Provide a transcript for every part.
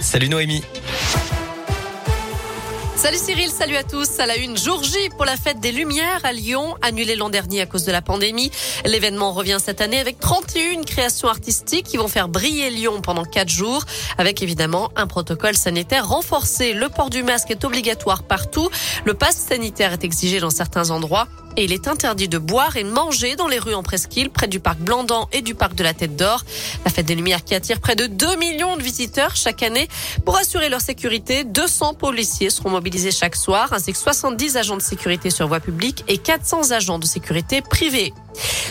Salut Noémie. Salut Cyril, salut à tous. À la une, jour J pour la fête des Lumières à Lyon, annulée l'an dernier à cause de la pandémie. L'événement revient cette année avec 31 créations artistiques qui vont faire briller Lyon pendant 4 jours, avec évidemment un protocole sanitaire renforcé. Le port du masque est obligatoire partout. Le pass sanitaire est exigé dans certains endroits et il est interdit de boire et manger dans les rues en presqu'île, près du parc Blandan et du parc de la Tête d'Or. La fête des Lumières qui attire près de 2 millions de visiteurs chaque année. Pour assurer leur sécurité, 200 policiers seront mobilisés chaque soir, ainsi que 70 agents de sécurité sur voie publique et 400 agents de sécurité privés.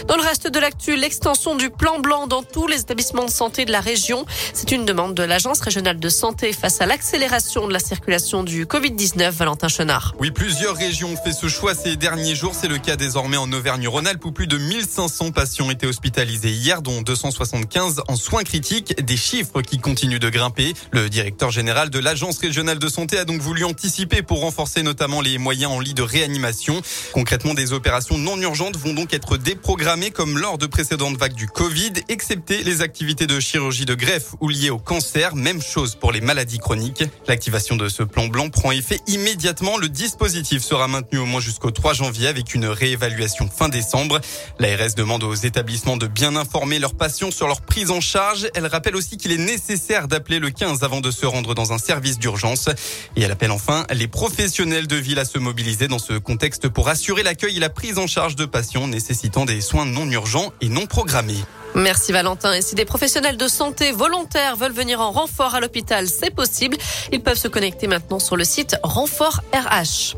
Dans le reste de l'actu, l'extension du plan blanc dans tous les établissements de santé de la région. C'est une demande de l'Agence régionale de santé face à l'accélération de la circulation du Covid-19, Valentin Chenard. Oui, plusieurs régions ont fait ce choix ces derniers jours. C'est le cas désormais en Auvergne-Rhône-Alpes où plus de 1500 patients étaient hospitalisés hier, dont 275 en soins critiques. Des chiffres qui continuent de grimper. Le directeur général de l'Agence régionale de santé a donc voulu anticiper pour renforcer notamment les moyens en lit de réanimation. Concrètement, des opérations non urgentes vont donc être déprogrammées comme lors de précédentes vagues du Covid, excepté les activités de chirurgie de greffe ou liées au cancer. Même chose pour les maladies chroniques. L'activation de ce plan blanc prend effet immédiatement. Le dispositif sera maintenu au moins jusqu'au 3 janvier avec une réévaluation fin décembre. L'ARS demande aux établissements de bien informer leurs patients sur leur prise en charge. Elle rappelle aussi qu'il est nécessaire d'appeler le 15 avant de se rendre dans un service d'urgence. Et elle appelle enfin les professionnels de ville à se mobiliser dans ce contexte pour assurer l'accueil et la prise en charge de patients nécessitant des soins non urgents et non programmés. Merci Valentin. Et si des professionnels de santé volontaires veulent venir en renfort à l'hôpital, c'est possible. Ils peuvent se connecter maintenant sur le site Renfort RH.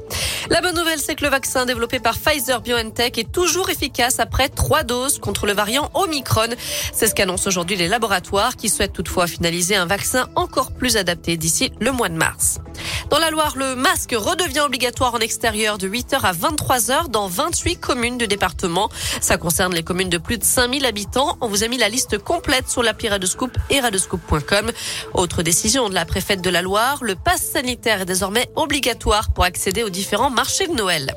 La bonne nouvelle, c'est que le vaccin développé par Pfizer BioNTech est toujours efficace après trois doses contre le variant Omicron. C'est ce qu'annoncent aujourd'hui les laboratoires qui souhaitent toutefois finaliser un vaccin encore plus adapté d'ici le mois de mars. Dans la Loire, le masque redevient obligatoire en extérieur de 8h à 23h dans 28 communes du département. Ça concerne les communes de plus de 5000 habitants. On vous a mis la liste complète sur l'appli Radescoop et radescoop.com. Autre décision de la préfète de la Loire, le pass sanitaire est désormais obligatoire pour accéder aux différents marchés de Noël.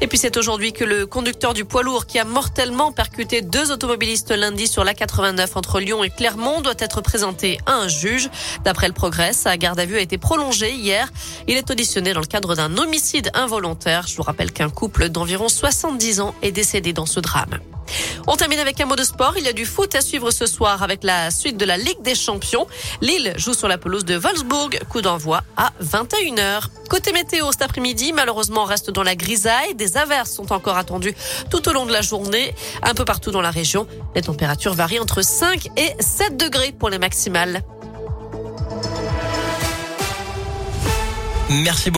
Et puis c'est aujourd'hui que le conducteur du poids lourd qui a mortellement percuté deux automobilistes lundi sur la 89 entre Lyon et Clermont doit être présenté à un juge. D'après le progrès, sa garde à vue a été prolongée hier. Il est auditionné dans le cadre d'un homicide involontaire. Je vous rappelle qu'un couple d'environ 70 ans est décédé dans ce drame. On termine avec un mot de sport. Il y a du foot à suivre ce soir avec la suite de la Ligue des Champions. Lille joue sur la pelouse de Wolfsburg. Coup d'envoi à 21h. Côté météo cet après-midi, malheureusement, reste dans la grisaille. Des averses sont encore attendues tout au long de la journée, un peu partout dans la région. Les températures varient entre 5 et 7 degrés pour les maximales. Merci beaucoup.